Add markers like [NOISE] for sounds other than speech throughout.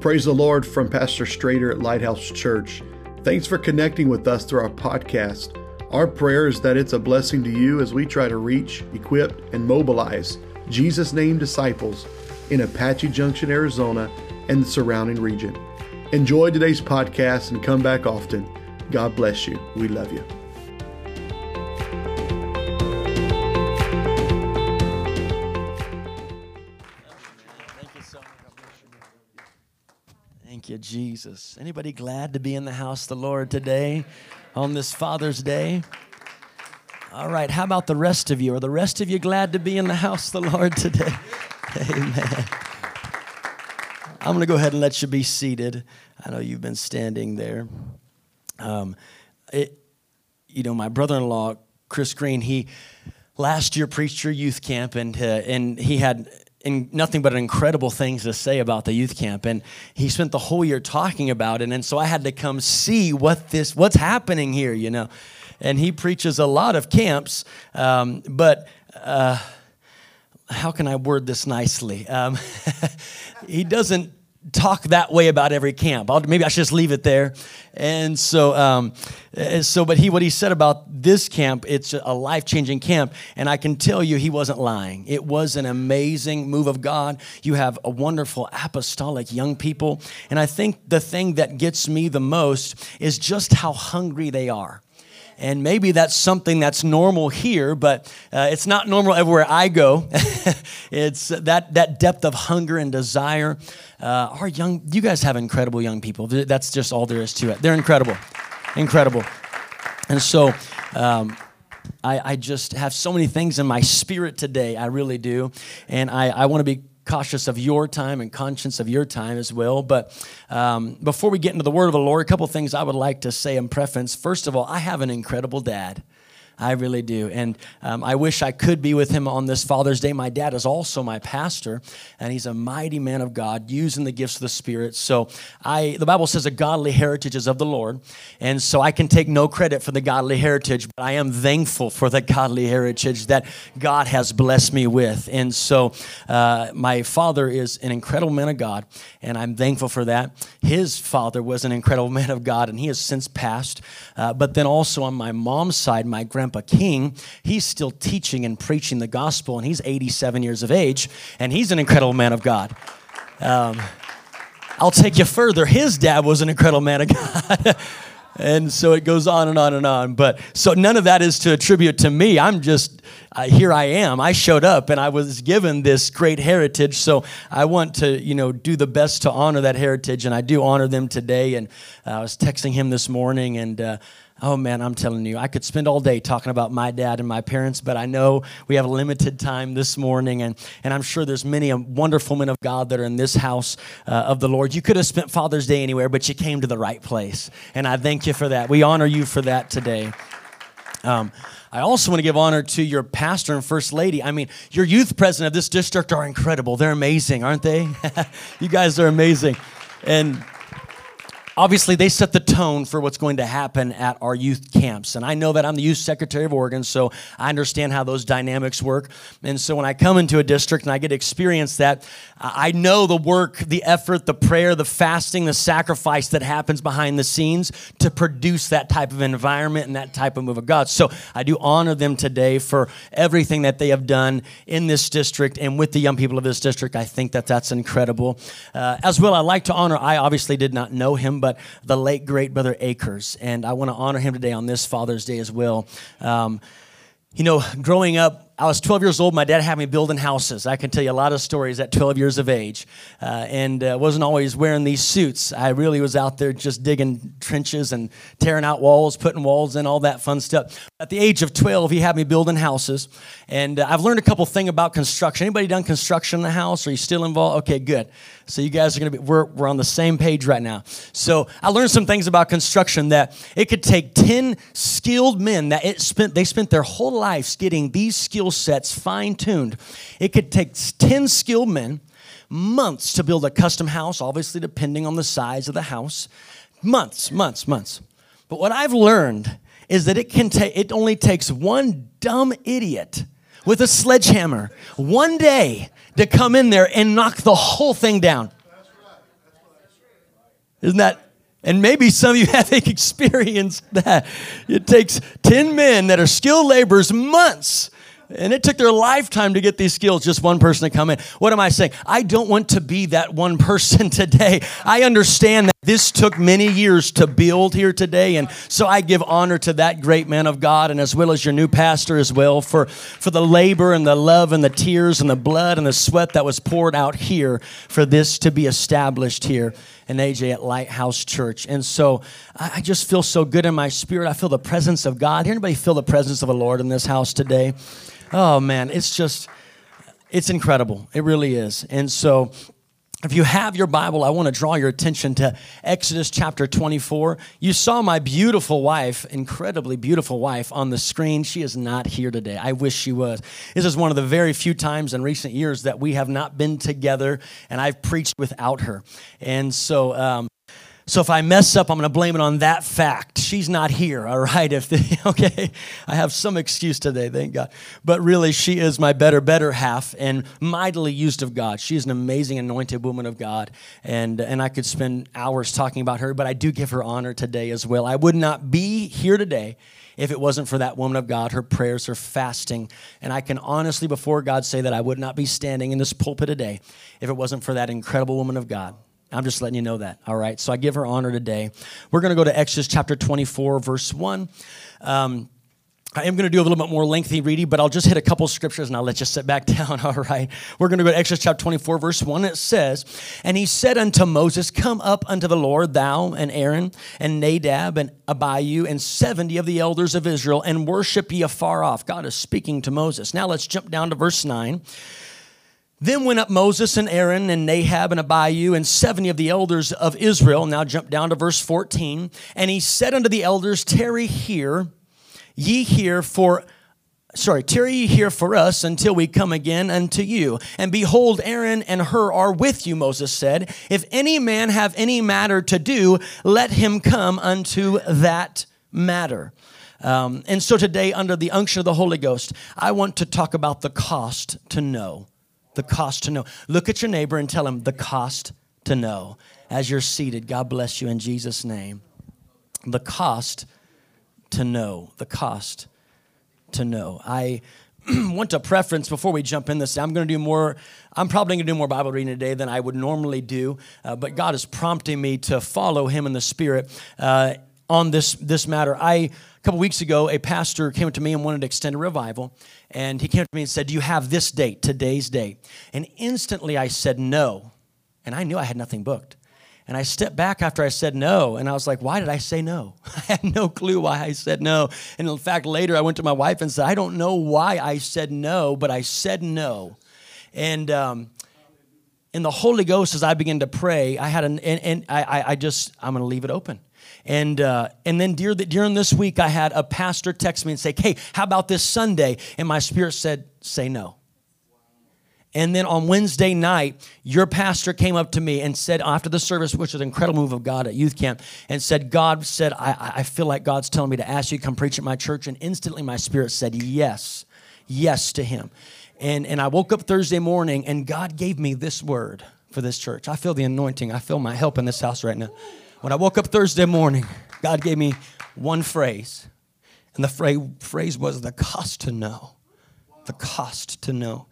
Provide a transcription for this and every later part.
Praise the Lord from Pastor Strader at Lighthouse Church. Thanks for connecting with us through our podcast. Our prayer is that it's a blessing to you as we try to reach, equip, and mobilize Jesus' name disciples in Apache Junction, Arizona, and the surrounding region. Enjoy today's podcast and come back often. God bless you. We love you. Jesus. Anybody glad to be in the house the Lord today on this Father's Day? All right, how about the rest of you? Are the rest of you glad to be in the house the Lord today? [LAUGHS] Amen. I'm going to go ahead and let you be seated. I know you've been standing there. Um, it, you know, my brother-in-law, Chris Green, he last year preached your youth camp, and uh, and he had in nothing but incredible things to say about the youth camp. And he spent the whole year talking about it. And so i had to come see what this what's happening here you know. And he preaches a lot of camps um, but uh, how can i word this nicely? Um, [LAUGHS] he doesn't talk that way about every camp. I'll, maybe I should just leave it there. And so, um, so, but he, what he said about this camp, it's a life changing camp. And I can tell you, he wasn't lying. It was an amazing move of God. You have a wonderful apostolic young people. And I think the thing that gets me the most is just how hungry they are and maybe that's something that's normal here, but uh, it's not normal everywhere I go. [LAUGHS] it's that, that depth of hunger and desire. Uh, our young, you guys have incredible young people. That's just all there is to it. They're incredible, incredible. And so, um, I, I, just have so many things in my spirit today. I really do. And I, I want to be cautious of your time and conscious of your time as well. But um, before we get into the word of the Lord, a couple things I would like to say in preference. First of all, I have an incredible dad. I really do. And um, I wish I could be with him on this Father's Day. My dad is also my pastor, and he's a mighty man of God using the gifts of the Spirit. So I, the Bible says a godly heritage is of the Lord. And so I can take no credit for the godly heritage, but I am thankful for the godly heritage that God has blessed me with. And so uh, my father is an incredible man of God, and I'm thankful for that. His father was an incredible man of God, and he has since passed. Uh, but then also on my mom's side, my grandpa Grandpa King, he's still teaching and preaching the gospel, and he's 87 years of age, and he's an incredible man of God. Um, I'll take you further. His dad was an incredible man of God. [LAUGHS] and so it goes on and on and on. But so none of that is to attribute to me. I'm just, uh, here I am. I showed up and I was given this great heritage. So I want to, you know, do the best to honor that heritage. And I do honor them today. And uh, I was texting him this morning and, uh, Oh man, I'm telling you, I could spend all day talking about my dad and my parents, but I know we have a limited time this morning, and, and I'm sure there's many wonderful men of God that are in this house uh, of the Lord. You could have spent Father's Day anywhere, but you came to the right place, and I thank you for that. We honor you for that today. Um, I also want to give honor to your pastor and first lady. I mean, your youth president of this district are incredible. They're amazing, aren't they? [LAUGHS] you guys are amazing. And obviously they set the tone for what's going to happen at our youth camps. And i know that i'm the youth secretary of oregon so i understand how those dynamics work. And so when i come into a district and i get to experience that i know the work the effort the prayer the fasting the sacrifice that happens behind the scenes to produce that type of environment and that type of move of god. So i do honor them today for everything that they have done in this district and with the young people of this district. I think that that's incredible. Uh, as well i'd like to honor i obviously did not know him but the late great brother Akers. And I want to honor him today on this Father's Day as well. Um, you know, growing up, I was 12 years old. My dad had me building houses. I can tell you a lot of stories at 12 years of age, uh, and uh, wasn't always wearing these suits. I really was out there just digging trenches and tearing out walls, putting walls in, all that fun stuff. At the age of 12, he had me building houses, and uh, I've learned a couple things about construction. Anybody done construction in the house? Are you still involved? Okay, good. So you guys are gonna be we're we're on the same page right now. So I learned some things about construction that it could take 10 skilled men that it spent they spent their whole lives getting these skills skill sets fine tuned. It could take 10 skilled men months to build a custom house, obviously, depending on the size of the house. Months, months, months. But what I've learned is that it can take it only takes one dumb idiot with a sledgehammer one day to come in there and knock the whole thing down. Isn't that? And maybe some of you [LAUGHS] have experienced that. It takes 10 men that are skilled laborers months and it took their lifetime to get these skills, just one person to come in. What am I saying? I don't want to be that one [LAUGHS] person today. I understand that this took many years to build here today. And so I give honor to that great man of God and as well as your new pastor as well for, for the labor and the love and the tears and the blood and the sweat that was poured out here for this to be established here in AJ at Lighthouse Church. And so I just feel so good in my spirit. I feel the presence of God. Anybody feel the presence of the Lord in this house today? Oh man, it's just, it's incredible. It really is. And so, if you have your Bible, I want to draw your attention to Exodus chapter 24. You saw my beautiful wife, incredibly beautiful wife, on the screen. She is not here today. I wish she was. This is one of the very few times in recent years that we have not been together, and I've preached without her. And so, um, so if I mess up, I'm going to blame it on that fact. She's not here, all right? If the, [LAUGHS] okay, I have some excuse today, thank God. But really, she is my better, better half and mightily used of God. She is an amazing anointed woman of God, and and I could spend hours talking about her, but I do give her honor today as well. I would not be here today if it wasn't for that woman of God, her prayers, her fasting. And I can honestly, before God, say that I would not be standing in this pulpit today if it wasn't for that incredible woman of God. I'm just letting you know that. All right. So I give her honor today. We're going to go to Exodus chapter 24, verse 1. Um, I am going to do a little bit more lengthy reading, but I'll just hit a couple scriptures and I'll let you sit back [LAUGHS] down. All right. We're going to go to Exodus chapter 24, verse 1. It says, And he said unto Moses, Come up unto the Lord, thou and Aaron and Nadab and Abihu and 70 of the elders of Israel, and worship ye afar off. God is speaking to Moses. Now let's jump down to verse 9. Then went up Moses and Aaron and Nadab and Abihu and 70 of the elders of Israel. Now jump down to verse 14. And he said unto the elders, Tarry here, ye here for sorry, tarry ye here for us until we come again unto you. And behold, Aaron and Hur are with you, Moses said. If any man have any matter to do, let him come unto that matter. Um, and so today, under the unction of the Holy Ghost, I want to talk about the cost to know the cost to know. Look at your neighbor and tell him the cost to know. As you're seated, God bless you in Jesus' name. The cost to know. The cost to know. I [CLEARS THROAT] want to preference before we jump in this. I'm going to do more. I'm probably going to do more Bible reading today than I would normally do, uh, but God is prompting me to follow Him in the Spirit uh, on this this matter. I couple weeks ago, a pastor came to me and wanted to extend a revival, and he came to me and said, Do you have this date, today's date? And instantly I said no. And I knew I had nothing booked. And I stepped back after I said no, and I was like, why did I say no? [LAUGHS] I had no clue why I said no. And in fact, later I went to my wife and said, I don't know why I said no, but I said no. And um, in the Holy Ghost, as I began to pray, I had an, and, and I, I just, I'm going to leave it open. And, uh, and then during, the, during this week, I had a pastor text me and say, Hey, how about this Sunday? And my spirit said, Say no. And then on Wednesday night, your pastor came up to me and said, after the service, which was an incredible move of God at youth camp, and said, God said, I, I feel like God's telling me to ask you to come preach at my church. And instantly my spirit said, Yes, yes to him. And, and I woke up Thursday morning and God gave me this word for this church. I feel the anointing. I feel my help in this house right now. When I woke up Thursday morning, God gave me one phrase. And the phrase was the cost to know. The cost to know.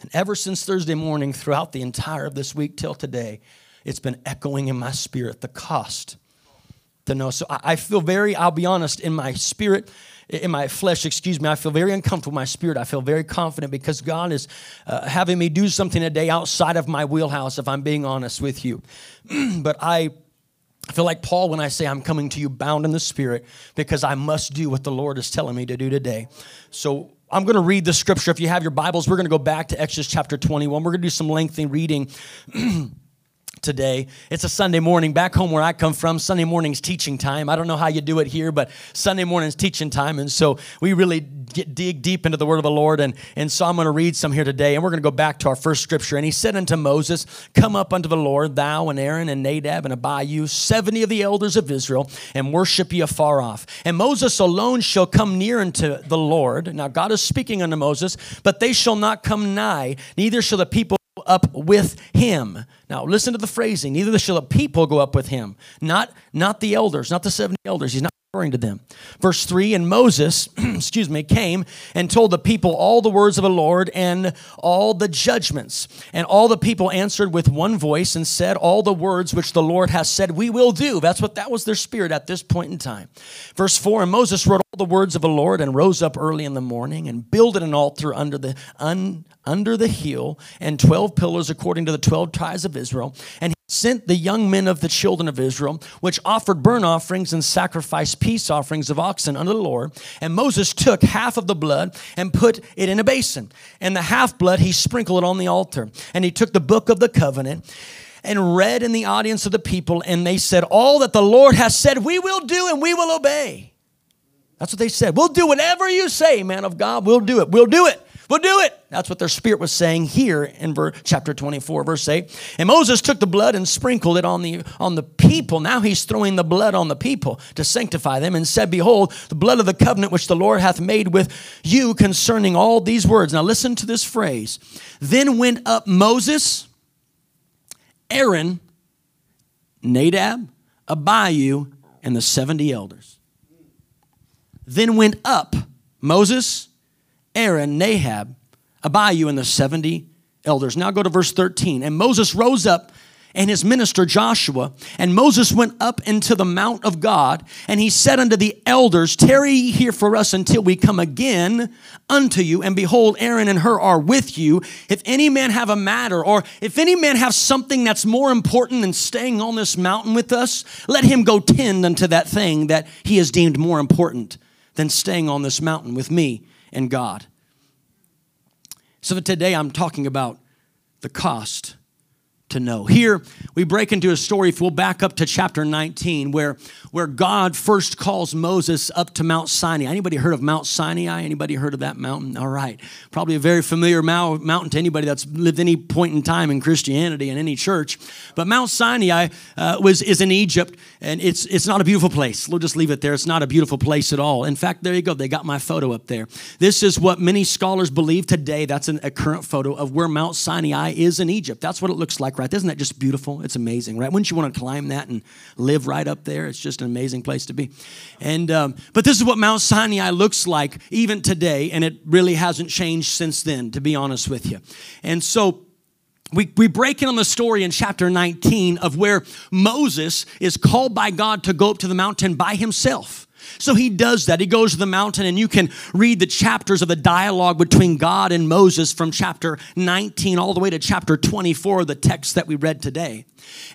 And ever since Thursday morning, throughout the entire of this week till today, it's been echoing in my spirit the cost to know. So I feel very, I'll be honest, in my spirit, in my flesh, excuse me, I feel very uncomfortable. My spirit, I feel very confident because God is uh, having me do something today outside of my wheelhouse, if I'm being honest with you. [CLEARS THROAT] but I I feel like Paul when I say I'm coming to you bound in the Spirit because I must do what the Lord is telling me to do today. So I'm going to read the scripture. If you have your Bibles, we're going to go back to Exodus chapter 21. We're going to do some lengthy reading. [CLEARS THROAT] today. It's a Sunday morning back home where I come from. Sunday morning's teaching time. I don't know how you do it here, but Sunday morning's teaching time. And so we really get, dig deep into the word of the Lord. And, and so I'm going to read some here today. And we're going to go back to our first scripture. And he said unto Moses, Come up unto the Lord, thou and Aaron and Nadab and Abihu, 70 of the elders of Israel, and worship ye afar off. And Moses alone shall come near unto the Lord. Now God is speaking unto Moses, but they shall not come nigh, neither shall the people up with him. Now listen to the phrasing. Neither shall the people go up with him. Not, not the elders, not the 70 elders. He's not referring to them. Verse 3 And Moses, [CLEARS THROAT] excuse me, came and told the people all the words of the Lord and all the judgments. And all the people answered with one voice and said, All the words which the Lord has said, we will do. That's what that was their spirit at this point in time. Verse 4 And Moses wrote all the words of the Lord and rose up early in the morning and builded an altar under the un, under the hill and 12 pillars according to the 12 tribes of Israel. And sent the young men of the children of Israel, which offered burnt offerings and sacrificed peace offerings of oxen unto the Lord. And Moses took half of the blood and put it in a basin. And the half blood he sprinkled it on the altar. And he took the book of the covenant and read in the audience of the people. And they said, All that the Lord has said, we will do and we will obey. That's what they said. We'll do whatever you say, man of God. We'll do it. We'll do it. We'll do it. That's what their spirit was saying here in verse, chapter 24, verse 8. And Moses took the blood and sprinkled it on the, on the people. Now he's throwing the blood on the people to sanctify them and said, Behold, the blood of the covenant which the Lord hath made with you concerning all these words. Now listen to this phrase. Then went up Moses, Aaron, Nadab, Abihu, and the 70 elders. Then went up Moses, Aaron, Nadab, Abihu, and the 70 elders. Now go to verse 13. And Moses rose up and his minister Joshua, and Moses went up into the mount of God, and he said unto the elders, Tarry here for us until we come again unto you, and behold, Aaron and Hur are with you. If any man have a matter, or if any man have something that's more important than staying on this mountain with us, let him go tend unto that thing that he has deemed more important than staying on this mountain with me and God. So today I'm talking about the cost to know. Here we break into a story, if we'll back up to chapter 19, where, where God first calls Moses up to Mount Sinai. Anybody heard of Mount Sinai? Anybody heard of that mountain? All right. Probably a very familiar mountain to anybody that's lived any point in time in Christianity in any church. But Mount Sinai uh, was, is in Egypt, and it's, it's not a beautiful place. We'll just leave it there. It's not a beautiful place at all. In fact, there you go. They got my photo up there. This is what many scholars believe today. That's an, a current photo of where Mount Sinai is in Egypt. That's what it looks like right? Isn't that just beautiful? It's amazing, right? Wouldn't you want to climb that and live right up there? It's just an amazing place to be. And um, but this is what Mount Sinai looks like even today, and it really hasn't changed since then, to be honest with you. And so we, we break in on the story in chapter 19 of where Moses is called by God to go up to the mountain by himself. So he does that. He goes to the mountain, and you can read the chapters of the dialogue between God and Moses from chapter 19 all the way to chapter 24, the text that we read today.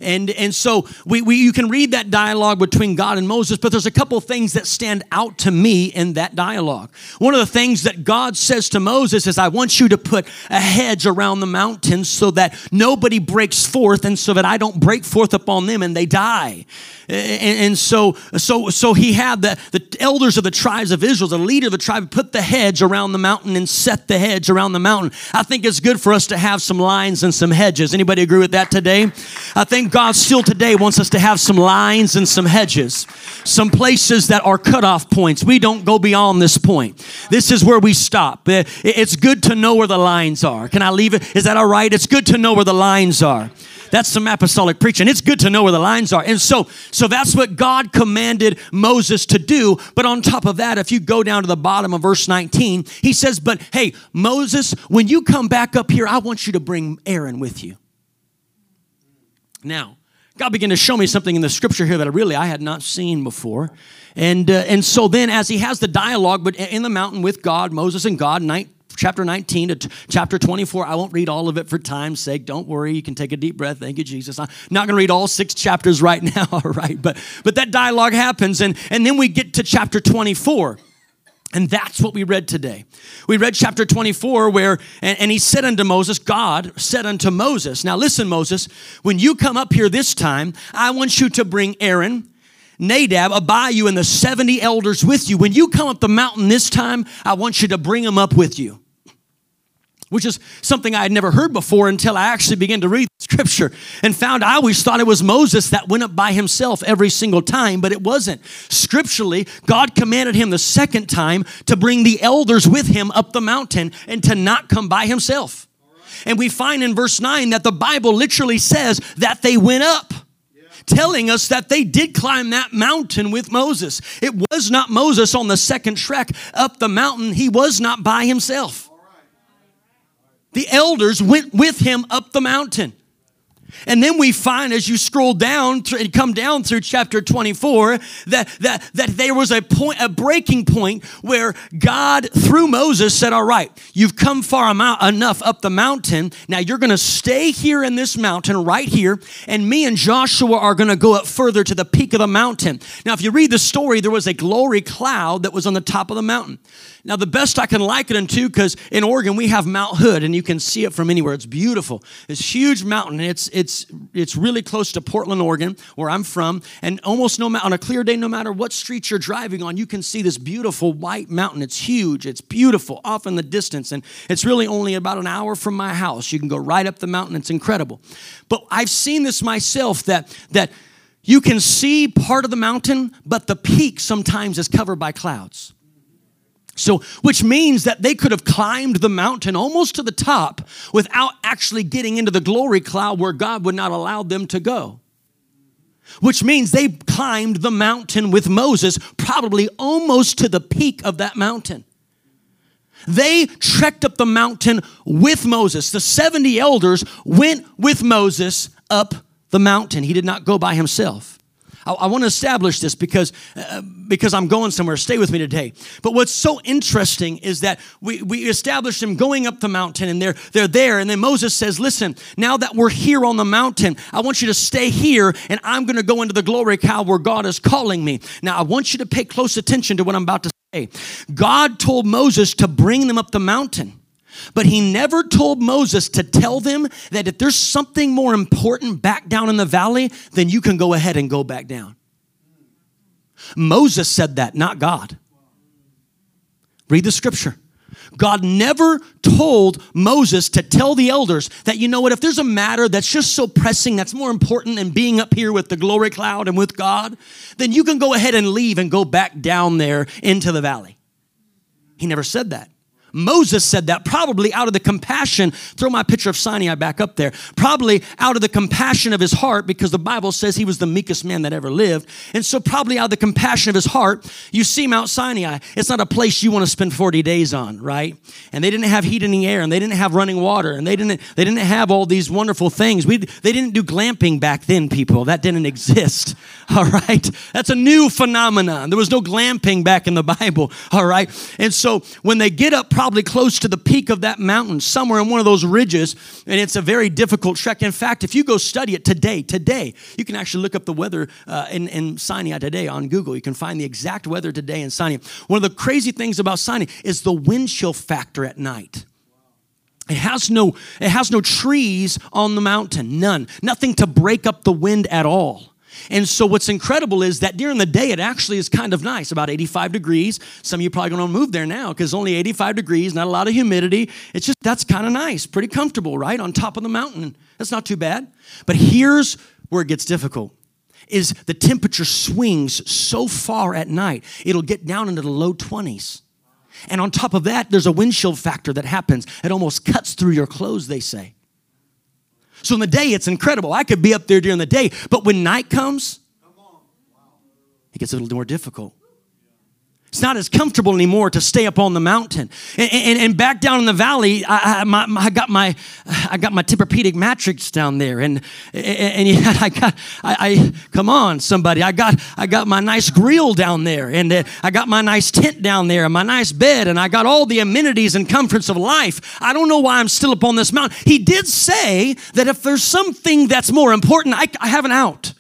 And, and so we, we, you can read that dialogue between God and Moses, but there's a couple things that stand out to me in that dialogue. One of the things that God says to Moses is, I want you to put a hedge around the mountains so that nobody breaks forth and so that I don't break forth upon them and they die. And, and so, so, so he had the, the elders of the tribes of Israel, the leader of the tribe, put the hedge around the mountain and set the hedge around the mountain. I think it's good for us to have some lines and some hedges. Anybody agree with that today? I think God still today wants us to have some lines and some hedges, some places that are cutoff points. We don't go beyond this point. This is where we stop. Uh, it's good to know where the lines are. Can I leave it? Is that all right? It's good to know where the lines are. That's some apostolic preaching. It's good to know where the lines are. And so, so that's what God commanded Moses to do. But on top of that, if you go down to the bottom of verse 19, he says, But hey, Moses, when you come back up here, I want you to bring Aaron with you. Now, God began to show me something in the scripture here that I really I had not seen before. And, uh, and so then as he has the dialogue but in the mountain with God, Moses and God, night, chapter 19 to t- chapter 24. I won't read all of it for time's sake. Don't worry. You can take a deep breath. Thank you, Jesus. I'm not going to read all six chapters right [LAUGHS] now, all right? But, but that dialogue happens. And, and then we get to chapter 24. And that's what we read today. We read chapter 24 where, and, and, he said unto Moses, God said unto Moses, Now listen, Moses, when you come up here this time, I want you to bring Aaron, Nadab, Abihu, and the 70 elders with you. When you come up the mountain this time, I want you to bring them up with you which is something I had never heard before until I actually began to read scripture and found I always thought it was Moses that went up by himself every single time, but it wasn't. Scripturally, God commanded him the second time to bring the elders with him up the mountain and to not come by himself. And we find in verse 9 that the Bible literally says that they went up telling us that they did climb that mountain with Moses. It was not Moses on the second trek up the mountain, he was not by himself. The elders went with him up the mountain. And then we find as you scroll down and come down through chapter 24 that, that, that there was a point, a breaking point where God, through Moses, said, All right, you've come far enough up the mountain. Now you're going to stay here in this mountain right here, and me and Joshua are going to go up further to the peak of the mountain. Now, if you read the story, there was a glory cloud that was on the top of the mountain. Now, the best I can liken it to, because in Oregon we have Mount Hood, and you can see it from anywhere. It's beautiful. It's huge mountain. It's it's it's really close to Portland, Oregon, where I'm from. And almost no matter on a clear day, no matter what street you're driving on, you can see this beautiful white mountain. It's huge. It's beautiful, off in the distance, and it's really only about an hour from my house. You can go right up the mountain. It's incredible. But I've seen this myself that that you can see part of the mountain, but the peak sometimes is covered by clouds. So, which means that they could have climbed the mountain almost to the top without actually getting into the glory cloud where God would not allow them to go. Which means they climbed the mountain with Moses, probably almost to the peak of that mountain. They trekked up the mountain with Moses. The 70 elders went with Moses up the mountain. He did not go by himself. I, I want to establish this because, uh, because I'm going somewhere. Stay with me today. But what's so interesting is that we, we established them going up the mountain and they're, they're there. And then Moses says, Listen, now that we're here on the mountain, I want you to stay here and I'm going to go into the glory cloud where God is calling me. Now, I want you to pay close attention to what I'm about to say. God told Moses to bring them up the mountain. But he never told Moses to tell them that if there's something more important back down in the valley, then you can go ahead and go back down. Moses said that, not God. Read the scripture. God never told Moses to tell the elders that, you know what, if there's a matter that's just so pressing, that's more important than being up here with the glory cloud and with God, then you can go ahead and leave and go back down there into the valley. He never said that. Moses said that probably out of the compassion. Throw my picture of Sinai back up there. Probably out of the compassion of his heart, because the Bible says he was the meekest man that ever lived. And so, probably out of the compassion of his heart, you see Mount Sinai. It's not a place you want to spend 40 days on, right? And they didn't have heat in the air, and they didn't have running water, and they didn't, they didn't have all these wonderful things. We, they didn't do glamping back then, people. That didn't exist, [LAUGHS] all right? That's a new phenomenon. There was no glamping back in the Bible, all right? And so, when they get up, probably close to the peak of that mountain, somewhere in one of those ridges, and it's a very difficult trek. In fact, if you go study it today, today, you can actually look up the weather uh, in, in Sinai today on Google. You can find the exact weather today in Sinai. One of the crazy things about Sinai is the wind chill factor at night. It has no it has no trees on the mountain, none. Nothing to break up the wind at all. And so what's incredible is that during the day, it actually is kind of nice, about 85 degrees. Some of you probably to move there now because only 85 degrees, not a lot of humidity. It's just, that's kind of nice, pretty comfortable, right? On top of the mountain. That's not too bad. But here's where it gets difficult is the temperature swings so far at night, it'll get down into the low 20s. And on top of that, there's a wind chill factor that happens. It almost cuts through your clothes, they say. So in the day, it's incredible. I could be up there during the day, but when night comes, it gets a little more difficult. It's not as comfortable anymore to stay up on the mountain. And, and, and back down in the valley, I, I, my, I, got my I got my Tempur-Pedic mattress down there, and and, and [LAUGHS] I got I, I, come on somebody, I got I got my nice grill down there, and uh, I got my nice tent down there, and my nice bed, and I got all the amenities and comforts of life. I don't know why I'm still up on this mountain. He did say that if there's something that's more important, I, I have an out.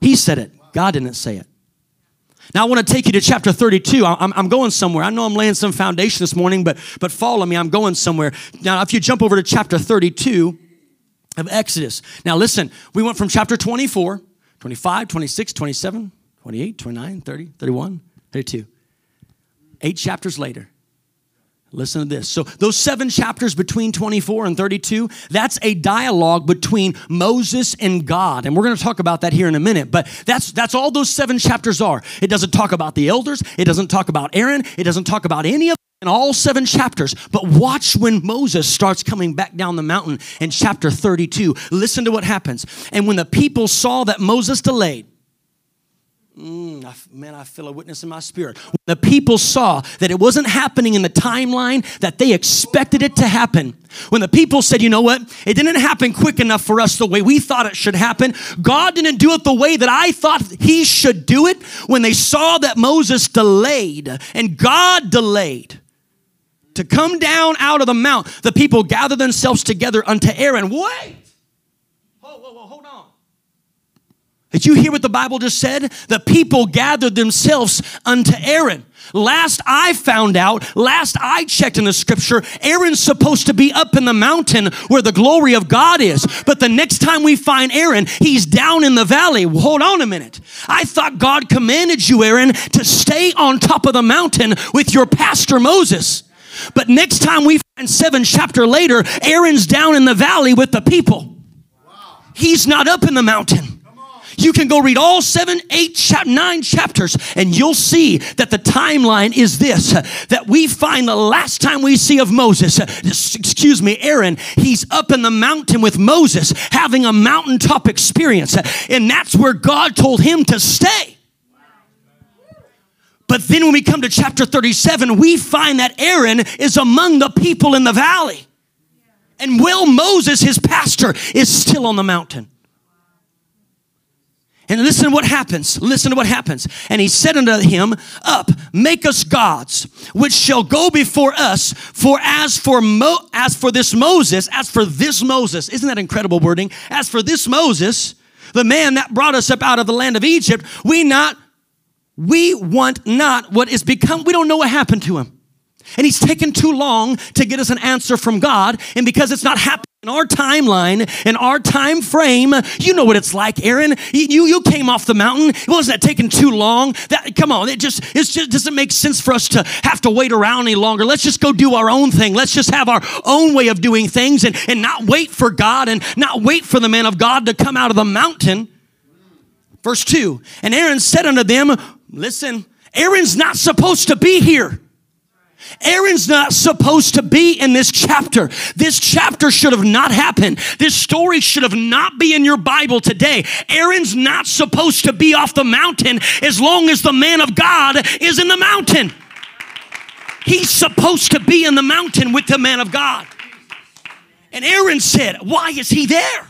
He said it. God didn't say it. Now, I want to take you to chapter 32. I'm, I'm, going somewhere. I know I'm laying some foundation this morning, but, but follow me. I'm going somewhere. Now, if you jump over to chapter 32 of Exodus. Now, listen, we went from chapter 24, 25, 26, 27, 28, 29, 30, 31, 32. Eight chapters later, Listen to this. So, those seven chapters between 24 and 32, that's a dialogue between Moses and God. And we're going to talk about that here in a minute. But that's, that's all those seven chapters are. It doesn't talk about the elders, it doesn't talk about Aaron, it doesn't talk about any of in all seven chapters. But watch when Moses starts coming back down the mountain in chapter 32. Listen to what happens. And when the people saw that Moses delayed, Mm, I, man, I feel a witness in my spirit. When The people saw that it wasn't happening in the timeline that they expected it to happen. When the people said, you know what, it didn't happen quick enough for us the way we thought it should happen. God didn't do it the way that I thought He should do it. When they saw that Moses delayed and God delayed to come down out of the mount, the people gathered themselves together unto Aaron. Wait! Whoa, whoa, whoa, hold on. Did you hear what the Bible just said? The people gathered themselves unto Aaron. Last I found out, last I checked in the scripture, Aaron's supposed to be up in the mountain where the glory of God is. But the next time we find Aaron, he's down in the valley. Hold on a minute. I thought God commanded you, Aaron, to stay on top of the mountain with your pastor Moses. But next time we find seven chapter later, Aaron's down in the valley with the people. He's not up in the mountain. You can go read all seven, eight, nine chapters, and you'll see that the timeline is this that we find the last time we see of Moses, excuse me, Aaron, he's up in the mountain with Moses having a mountaintop experience. And that's where God told him to stay. But then when we come to chapter 37, we find that Aaron is among the people in the valley. And Will Moses, his pastor, is still on the mountain. And listen to what happens. Listen to what happens. And he said unto him, Up, make us gods, which shall go before us. For as for Mo- as for this Moses, as for this Moses, isn't that incredible wording? As for this Moses, the man that brought us up out of the land of Egypt, we not we want not what is become. We don't know what happened to him. And he's taken too long to get us an answer from God. And because it's not happening in our timeline, in our time frame, you know what it's like, Aaron. You, you came off the mountain. Wasn't that taking too long. That come on, it just it just doesn't make sense for us to have to wait around any longer. Let's just go do our own thing. Let's just have our own way of doing things and, and not wait for God and not wait for the man of God to come out of the mountain. Verse 2 And Aaron said unto them, Listen, Aaron's not supposed to be here. Aaron's not supposed to be in this chapter. This chapter should have not happened. This story should have not be in your Bible today. Aaron's not supposed to be off the mountain as long as the man of God is in the mountain. He's supposed to be in the mountain with the man of God. And Aaron said, Why is he there?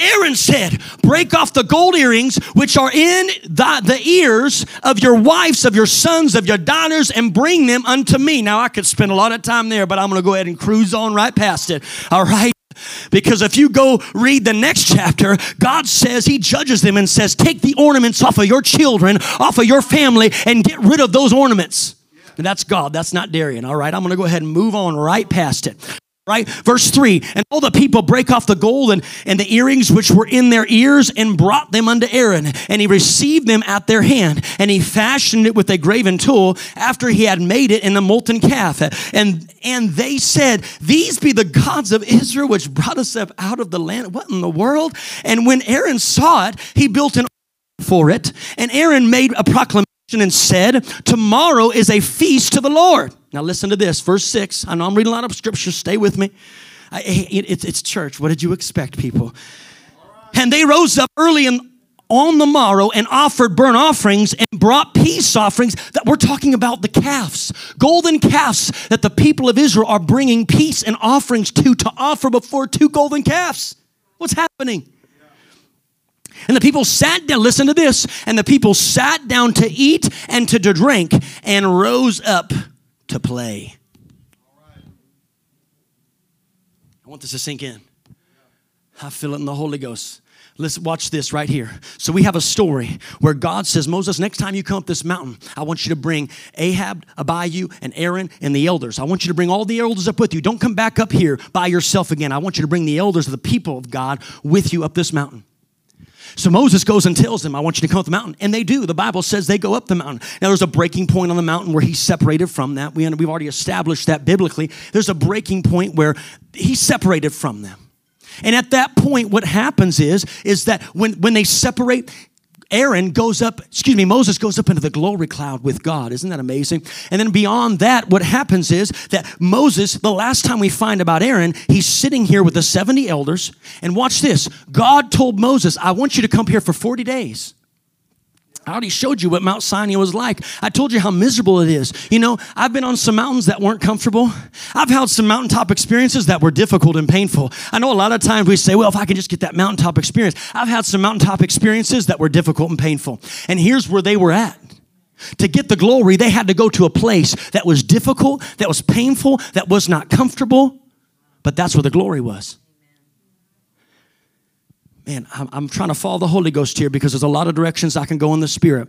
Aaron said, Break off the gold earrings which are in the, the, ears of your wives, of your sons, of your daughters, and bring them unto me. Now, I could spend a lot of time there, but I'm going to go ahead and cruise on right past it. All right? Because if you go read the next chapter, God says, He judges them and says, Take the ornaments off of your children, off of your family, and get rid of those ornaments. And that's God, that's not Darrien. All right, I'm going to go ahead and move on right past it right? Verse 3 And all the people break off the gold and, and the earrings which were in their ears and brought them unto Aaron. And he received them at their hand. And he fashioned it with a graven tool after he had made it in the molten calf. And, and they said, These be the gods of Israel which brought us up out of the land. What in the world? And when Aaron saw it, he built an for it. And Aaron made a proclamation and said, Tomorrow is a feast to the Lord. Now, listen to this, verse 6. I know I'm reading a lot of scripture, stay with me. I, it, it's, it's church. What did you expect, people? And they rose up early and on the morrow and offered burnt offerings and brought peace offerings that we're talking about the calves, golden calves that the people of Israel are bringing peace and offerings to to offer before two golden calves. What's happening? And the people sat down, listen to this, and the people sat down to eat and to drink and rose up to play. I want this to sink in. I feel it in the Holy Ghost. Let's watch this right here. So we have a story where God says, Moses, next time you come up this mountain, I want you to bring Ahab, Abihu, and Aaron and the elders. I want you to bring all the elders up with you. Don't come back up here by yourself again. I want you to bring the elders of the people of God with you up this mountain. So Moses goes and tells them, I want you to come up the mountain. And they do. The Bible says they go up the mountain. Now, there's a breaking point on the mountain where he's separated from that. We, we've already established that biblically. There's a breaking point where he's separated from them. And at that point, what happens is, is that when, when they separate, Aaron goes up, excuse me, Moses goes up into the glory cloud with God. Isn't that amazing? And then beyond that, what happens is that Moses, the last time we find about Aaron, he's sitting here with the 70 elders. And watch this God told Moses, I want you to come here for 40 days. I already showed you what Mount Sinai was like. I told you how miserable it is. You know, I've been on some mountains that weren't comfortable. I've had some mountaintop experiences that were difficult and painful. I know a lot of times we say, well, if I can just get that mountaintop experience. I've had some mountaintop experiences that were difficult and painful. And here's where they were at. To get the glory, they had to go to a place that was difficult, that was painful, that was not comfortable, but that's where the glory was man, I'm, I'm trying to follow the Holy Ghost here because there's a lot of directions I can go in the Spirit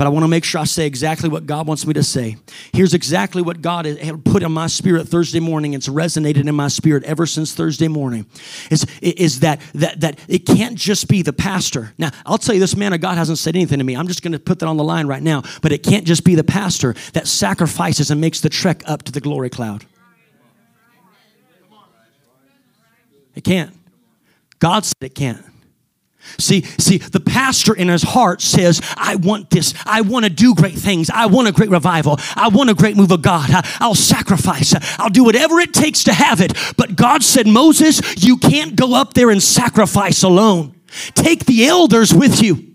but I want to make sure I say exactly what God wants me to say. Here's exactly what God had put in my spirit Thursday morning. It's resonated in my spirit ever since Thursday morning. Is, is that, that, that it can't just be the pastor. Now, I'll tell you, this man of God hasn't said anything to me. I'm just going to put that on the line right now. But it can't just be the pastor that sacrifices and makes the trek up to the glory cloud. It can't. God said it can't. See, see, the pastor in his heart says, I want this. I want to do great things. I want a great revival. I want a great move of God. I, will sacrifice. I'll do whatever it takes to have it. But God said, Moses, you can't go up there and sacrifice alone. Take the elders with you.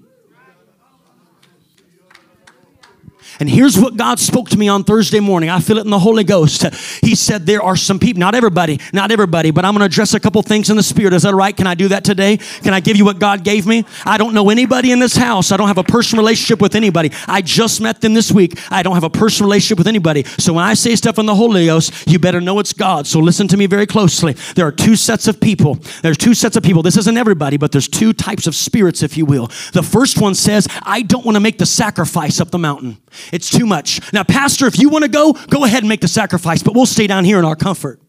And here's what God spoke to me on Thursday morning. I feel it in the Holy Ghost. He said, There are some people, not everybody, not everybody, but I'm going to address a couple things in the Spirit. Is that right? Can I do that today? Can I give you what God gave me? I don't know anybody in this house. I don't have a personal relationship with anybody. I just met them this week. I don't have a personal relationship with anybody. So when I say stuff in the Holy Ghost, you better know it's God. So listen to me very closely. There are two sets of people. There's two sets of people. This isn't everybody, but there's two types of spirits, if you will. The first one says, I don't want to make the sacrifice up the mountain. It's too much. Now, Pastor, if you want to go, go ahead and make the sacrifice, but we'll stay down here in our comfort.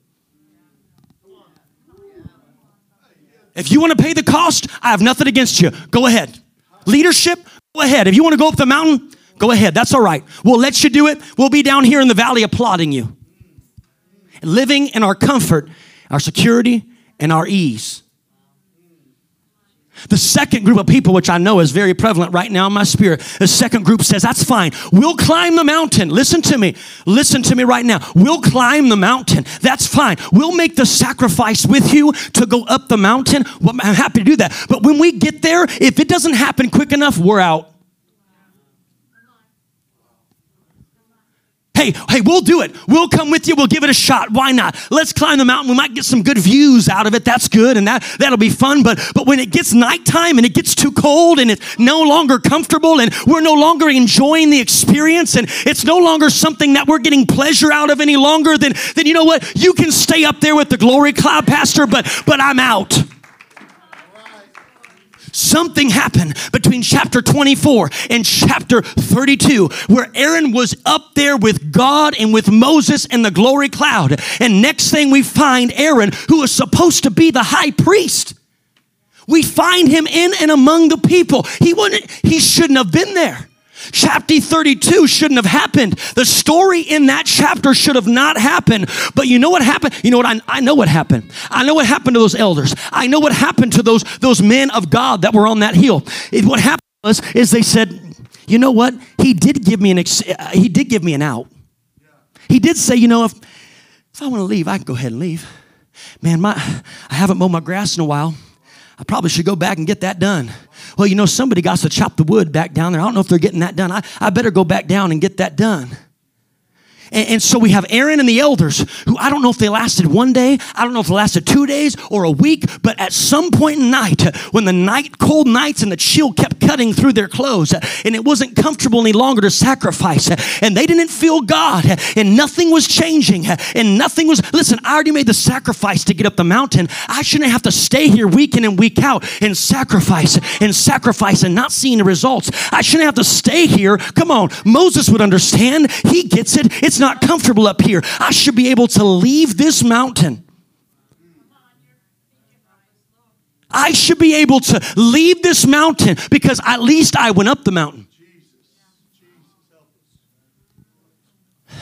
If you want to pay the cost, I have nothing against you. Go ahead. Leadership, go ahead. If you want to go up the mountain, go ahead. That's all right. We'll let you do it. We'll be down here in the valley applauding you. Living in our comfort, our security, and our ease. The second group of people, which I know is very prevalent right now in my spirit, the second group says, That's fine. We'll climb the mountain. Listen to me. Listen to me right now. We'll climb the mountain. That's fine. We'll make the sacrifice with you to go up the mountain. Well, I'm happy to do that. But when we get there, if it doesn't happen quick enough, we're out. Hey, hey, we'll do it. We'll come with you. We'll give it a shot. Why not? Let's climb the mountain. We might get some good views out of it. That's good, and that that'll be fun. But but when it gets nighttime and it gets too cold and it's no longer comfortable and we're no longer enjoying the experience and it's no longer something that we're getting pleasure out of any longer, then then you know what? You can stay up there with the glory cloud, Pastor, but but I'm out. Something happened between chapter 24 and chapter 32 where Aaron was up there with God and with Moses in the glory cloud. And next thing we find Aaron, who is supposed to be the high priest. We find him in and among the people. He wouldn't, he shouldn't have been there. Chapter 32 shouldn't have happened. The story in that chapter should have not happened. But you know what happened? You know what? I, I know what happened. I know what happened to those elders. I know what happened to those, those men of God that were on that hill. It, what happened was, is they said, you know what? He did give me an, ex- uh, he did give me an out. He did say, you know, if, if I want to leave, I can go ahead and leave. Man, my, I haven't mowed my grass in a while. I probably should go back and get that done. Well, you know, somebody got to chop the wood back down there. I don't know if they're getting that done. I, I better go back down and get that done. And, and, so we have Aaron and the elders who I don't know if they lasted one day, I don't know if they lasted two days or a week, but at some point in night, when the night, cold nights and the chill kept cutting through their clothes and it wasn't comfortable any longer to sacrifice and they didn't feel God and nothing was changing and nothing was, listen, I already made the sacrifice to get up the mountain. I shouldn't have to stay here week in and week out and sacrifice and sacrifice and not seeing the results. I shouldn't have to stay here. Come on, Moses would understand. He gets it. It's it's not comfortable up here. I should be able to leave this mountain. I should be able to leave this mountain because at least I went up the mountain.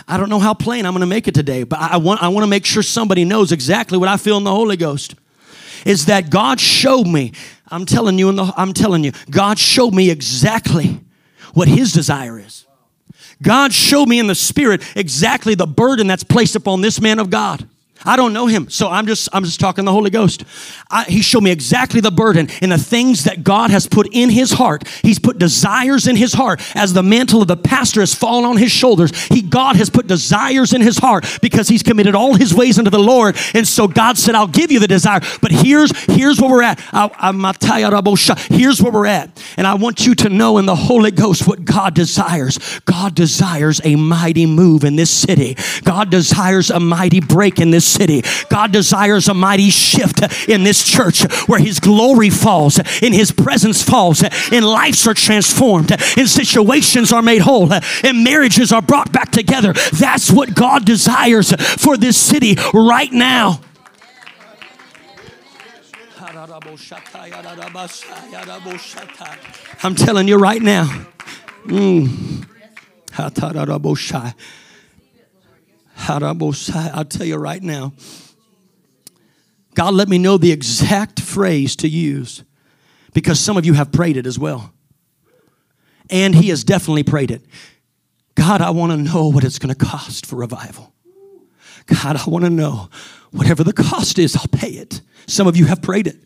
I don't know how plain I'm going to make it today, but I want, I want to make sure somebody knows exactly what I feel in the Holy Ghost. Is that God showed me I'm telling you, in the, I'm telling you, God showed me exactly what His desire is. God showed me in the Spirit exactly the burden that's placed upon this man of God. I don't know him, so I'm just I'm just talking the Holy Ghost. I, he showed me exactly the burden and the things that God has put in his heart. He's put desires in his heart as the mantle of the pastor has fallen on his shoulders. He God has put desires in his heart because he's committed all his ways unto the Lord. And so God said, "I'll give you the desire." But here's here's where we're at. I, Here's where we're at, and I want you to know in the Holy Ghost what God desires. God desires a mighty move in this city. God desires a mighty break in this city. God desires a mighty shift in this church where His glory falls, in His presence falls, and lives are transformed, and situations are made whole, and marriages are brought back together. That's what God desires for this city right now. I'm telling you right now. Mm. I'll tell you right now. God let me know the exact phrase to use because some of you have prayed it as well. And He has definitely prayed it. God, I want to know what it's going to cost for revival. God, I want to know whatever the cost is, I'll pay it. Some of you have prayed it.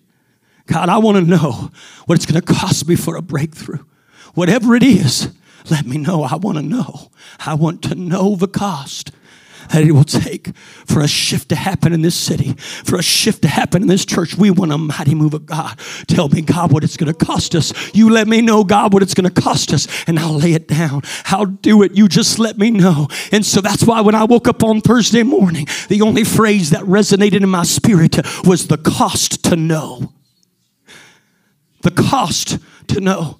God, I want to know what it's going to cost me for a breakthrough. Whatever it is, let me know. I want to know. I want to know the cost that it will take for a shift to happen in this city, for a shift to happen in this church. We want a mighty move of God. Tell me, God, what it's going to cost us. You let me know, God, what it's going to cost us, and I'll lay it down. I'll do it. You just let me know. And so that's why when I woke up on Thursday morning, the only phrase that resonated in my spirit was the cost to know. The cost to know.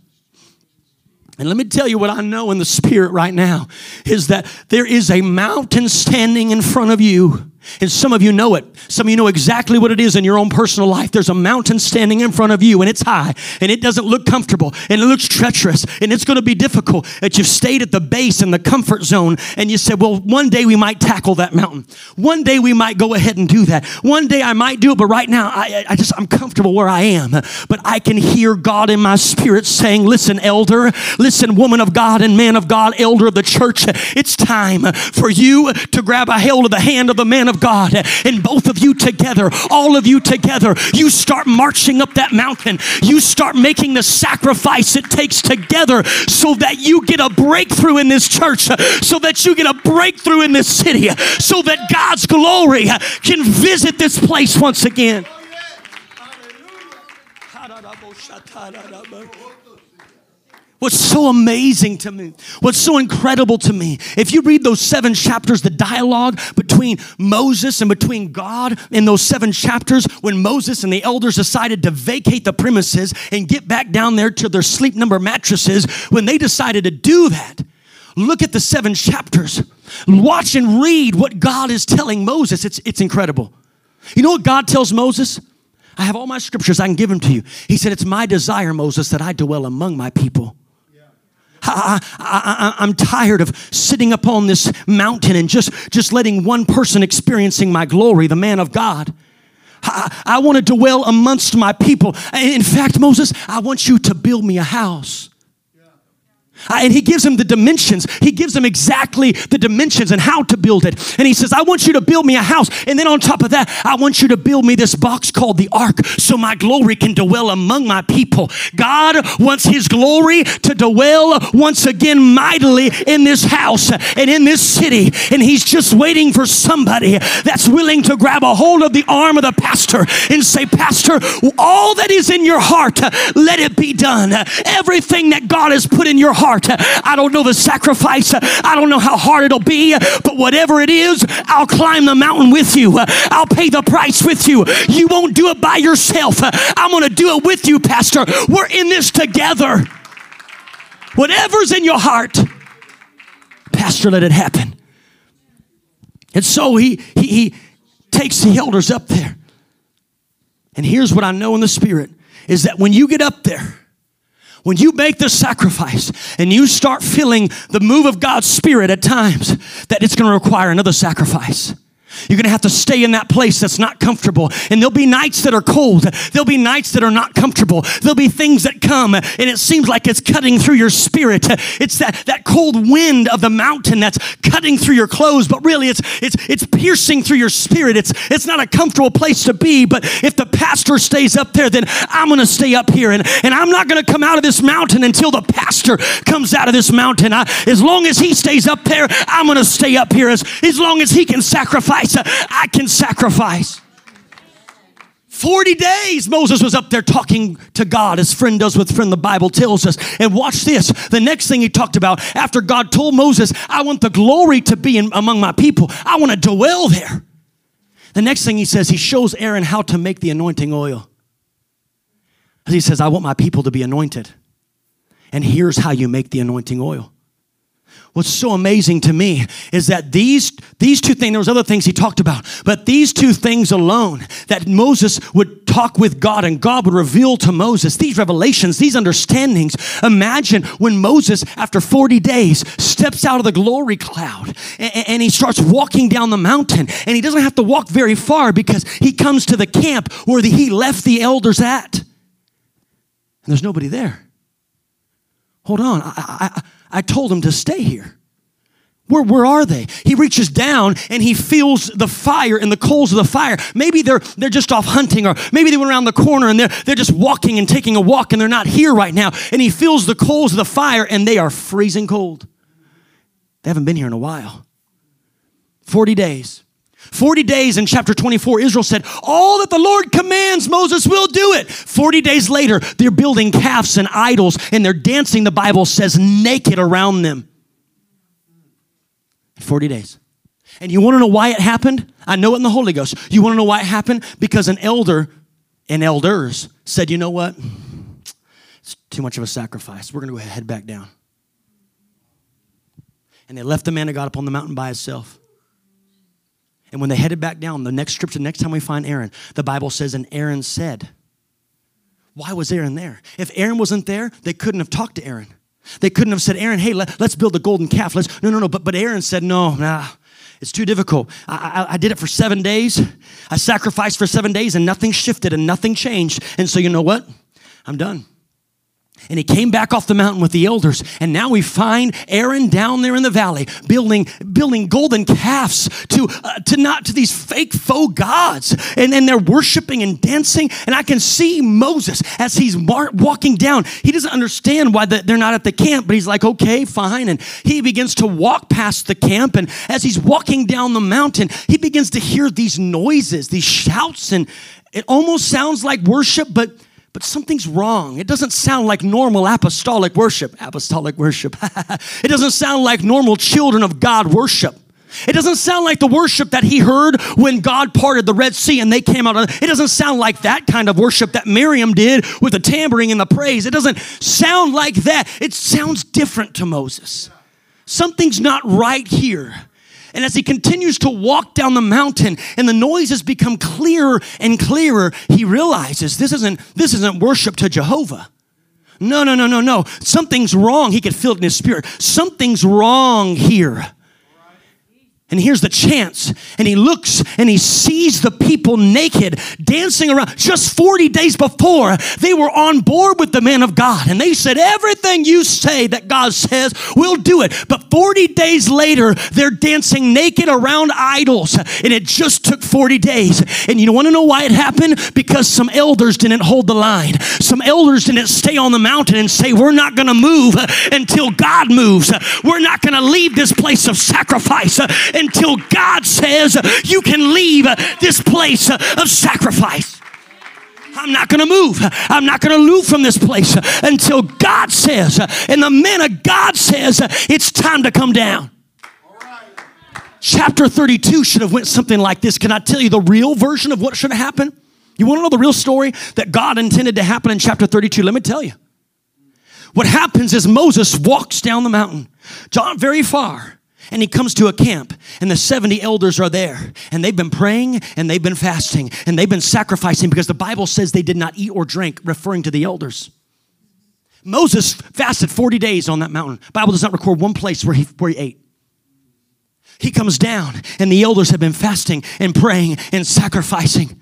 And let me tell you what I know in the spirit right now is that there is a mountain standing in front of you and some of you know it. Some of you know exactly what it is in your own personal life. There's a mountain standing in front of you and it's high and it doesn't look comfortable and it looks treacherous and it's going to be difficult that you've stayed at the base in the comfort zone and you said, well, one day we might tackle that mountain. One day we might go ahead and do that. One day I might do it, but right now I, I just, I'm comfortable where I am. But I can hear God in my spirit saying, listen, elder, listen, woman of God and man of God, elder of the church, it's time for you to grab a hold of the hand of the man of God, and both of you together, all of you together, you start marching up that mountain. You start making the sacrifice it takes together so that you get a breakthrough in this church, so that you get a breakthrough in this city, so that God's glory can visit this place once again. What's so amazing to me, what's so incredible to me, if you read those seven chapters, the dialogue between Moses and between God in those seven chapters, when Moses and the elders decided to vacate the premises and get back down there to their sleep number mattresses, when they decided to do that, look at the seven chapters. Watch and read what God is telling Moses. It's, it's incredible. You know what God tells Moses? I have all my scriptures, I can give them to you. He said, It's my desire, Moses, that I dwell among my people. I, am tired of sitting upon this mountain and just, just letting one person experiencing my glory, the man of God. I, I want to dwell amongst my people. In fact, Moses, I want you to build me a house. Uh, and he gives him the dimensions. He gives him exactly the dimensions and how to build it. And he says, I want you to build me a house. And then on top of that, I want you to build me this box called the ark so my glory can dwell among my people. God wants his glory to dwell once again mightily in this house and in this city. And he's just waiting for somebody that's willing to grab a hold of the arm of the pastor and say, Pastor, all that is in your heart, let it be done. Everything that God has put in your heart, heart. I don't know the sacrifice. I don't know how hard it'll be, but whatever it is, I'll climb the mountain with you. I'll pay the price with you. You won't do it by yourself. I'm going to do it with you, Pastor. We're in this together. Whatever's in your heart, Pastor, let it happen. And so he, he, he takes the elders up there. And here's what I know in the spirit is that when you get up there, when you make the sacrifice and you start feeling the move of God's Spirit at times, that it's going to require another sacrifice. You're going to have to stay in that place that's not comfortable. And there'll be nights that are cold. There'll be nights that are not comfortable. There'll be things that come and it seems like it's cutting through your spirit. It's that, that cold wind of the mountain that's cutting through your clothes, but really it's, it's, it's piercing through your spirit. It's, it's not a comfortable place to be, but if the pastor stays up there, then I'm going to stay up here. And, and I'm not going to come out of this mountain until the pastor comes out of this mountain. I, as long as he stays up there, I'm going to stay up here. As, as long as he can sacrifice, I can sacrifice. 40 days Moses was up there talking to God as friend does with friend, the Bible tells us. And watch this. The next thing he talked about after God told Moses, I want the glory to be in, among my people, I want to dwell there. The next thing he says, he shows Aaron how to make the anointing oil. He says, I want my people to be anointed. And here's how you make the anointing oil. What's so amazing to me is that these, these two things, there was other things he talked about, but these two things alone, that Moses would talk with God and God would reveal to Moses these revelations, these understandings. Imagine when Moses, after 40 days, steps out of the glory cloud and, and he starts walking down the mountain and he doesn't have to walk very far because he comes to the camp where the, he left the elders at. And there's nobody there. Hold on. I, I, I told him to stay here. Where, where are they? He reaches down and he feels the fire and the coals of the fire. Maybe they're, they're just off hunting, or maybe they went around the corner and they're, they're just walking and taking a walk and they're not here right now. And he feels the coals of the fire and they are freezing cold. They haven't been here in a while. 40 days. 40 days in chapter 24, Israel said, All that the Lord commands, Moses will do it. 40 days later, they're building calves and idols and they're dancing, the Bible says, naked around them. 40 days. And you want to know why it happened? I know it in the Holy Ghost. You want to know why it happened? Because an elder and elders said, You know what? It's too much of a sacrifice. We're going to go head back down. And they left the man of God up on the mountain by himself. And when they headed back down, the next scripture, next time we find Aaron, the Bible says, and Aaron said, Why was Aaron there? If Aaron wasn't there, they couldn't have talked to Aaron. They couldn't have said, Aaron, hey, let, us build a golden calf. Let's, no, no, no. But, but Aaron said, No, nah, it's too difficult. I, I, I did it for seven days. I sacrificed for seven days and nothing shifted and nothing changed. And so, you know what? I'm done. And he came back off the mountain with the elders. And now we find Aaron down there in the valley building, building golden calves to, uh, to not to these fake faux gods. And then they're worshiping and dancing. And I can see Moses as he's mar- walking down. He doesn't understand why the, they're not at the camp, but he's like, okay, fine. And he begins to walk past the camp. And as he's walking down the mountain, he begins to hear these noises, these shouts. And it almost sounds like worship, but but something's wrong. It doesn't sound like normal apostolic worship. Apostolic worship. [LAUGHS] it doesn't sound like normal children of God worship. It doesn't sound like the worship that he heard when God parted the Red Sea and they came out. Of, it doesn't sound like that kind of worship that Miriam did with the tambourine and the praise. It doesn't sound like that. It sounds different to Moses. Something's not right here. And as he continues to walk down the mountain and the noises become clearer and clearer, he realizes this isn't, this isn't worship to Jehovah. No, no, no, no, no. Something's wrong. He could feel it in his spirit. Something's wrong here. And here's the chance. And he looks and he sees the people naked dancing around. Just 40 days before, they were on board with the man of God. And they said, Everything you say that God says, we'll do it. But 40 days later, they're dancing naked around idols. And it just took 40 days. And you want to know why it happened? Because some elders didn't hold the line. Some elders didn't stay on the mountain and say, We're not going to move until God moves. We're not going to leave this place of sacrifice until God says you can leave this place of sacrifice. I'm not going to move. I'm not going to move from this place until God says, and the man of God says, it's time to come down. Chapter 32 should have went something like this. Can I tell you the real version of what should have happened? You want to know the real story that God intended to happen in chapter 32? Let me tell you. What happens is Moses walks down the mountain, John very far, and he comes to a camp, and the 70 elders are there, and they've been praying and they've been fasting and they've been sacrificing because the Bible says they did not eat or drink, referring to the elders. Moses fasted 40 days on that mountain. Bible does not record one place where he, where he ate. he comes down, and the elders have been fasting and praying and sacrificing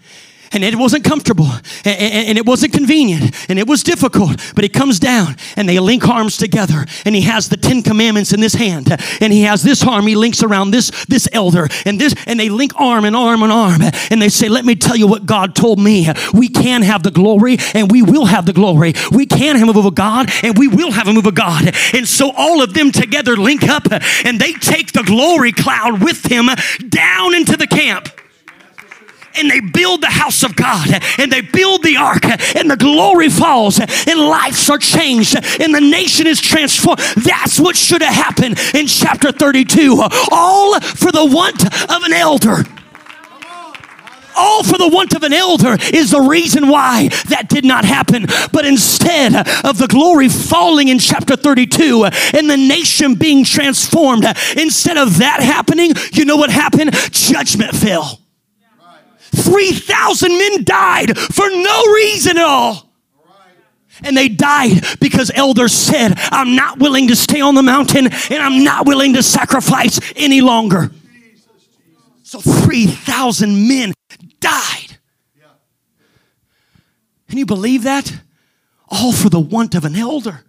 and it wasn't comfortable and, it wasn't convenient and it was difficult but he comes down and they link arms together and he has the 10 commandments in this hand and he has this arm he links around this this elder and this and they link arm and arm and arm and they say let me tell you what god told me. We can have the glory and we will have the glory. We can have a move of god and we will have a move of god. And so all of them together link up and they take the glory cloud with them down into the camp and they build the house of God and they build the ark and the glory falls and lives are changed and the nation is transformed. That's what should have happened in chapter 32. All for the want of an elder all for the want of an elder is the reason why that did not happen. But instead of the glory falling in chapter 32 and the nation being transformed, instead of that happening, you know what happened? Judgment fell. 3,000 men died for no reason at all. And they died because elders said, I'm not willing to stay on the mountain and I'm not willing to sacrifice any longer. So 3,000 men died. Can you believe that? All for the want of an elder.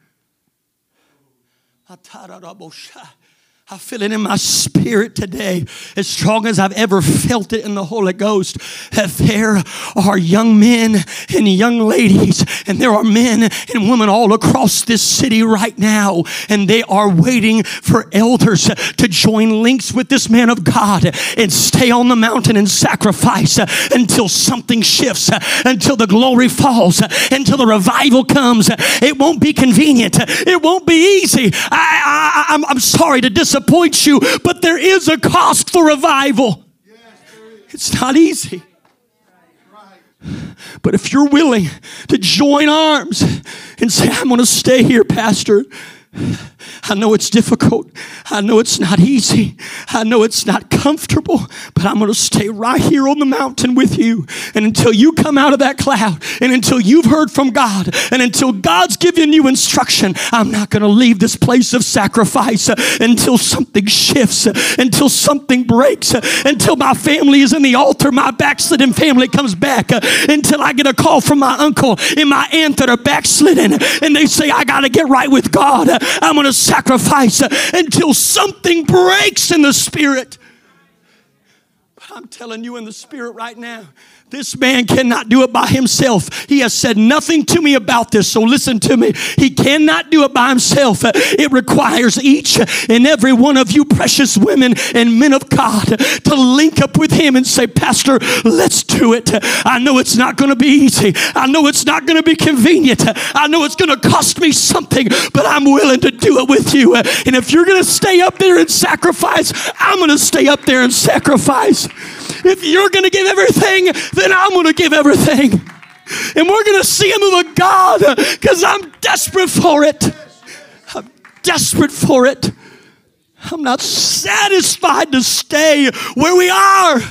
I feel it in my spirit today, as strong as I've ever felt it in the Holy Ghost, that there are young men and young ladies, and there are men and women all across this city right now, and they are waiting for elders to join links with this man of God and stay on the mountain and sacrifice until something shifts, until the glory falls, until the revival comes. It won't be convenient, it won't be easy. I, I'm sorry to disappoint disappoint you, but there is a cost for revival. It's not easy. But if you're willing to join arms and say, I'm going to stay here, Pastor, I know it's difficult. I know it's not easy. I know it's not comfortable, but I'm going to stay right here on the mountain with you. And until you come out of that cloud, and until you've heard from God, and until God's given you instruction, I'm not going to leave this place of sacrifice until something shifts, until something breaks, until my family is in the altar, my backslidden family comes back, until I get a call from my uncle and my aunt that are backslidden, and they say, I got to get right with God. I'm going to sacrifice uh, until something breaks in the spirit. But I'm telling you in the spirit right now, this man cannot do it by himself. He has said nothing to me about this, so listen to me. He cannot do it by himself. It requires each and every one of you, precious women and men of God, to link up with him and say, Pastor, let's do it. I know it's not going to be easy. I know it's not going to be convenient. I know it's going to cost me something, but I'm willing to do it with you. And if you're going to stay up there and sacrifice, I'm going to stay up there and sacrifice. If you're going to give everything, then I'm going to give everything. And we're going to see a move of God because I'm desperate for it. I'm desperate for it. I'm not satisfied to stay where we are.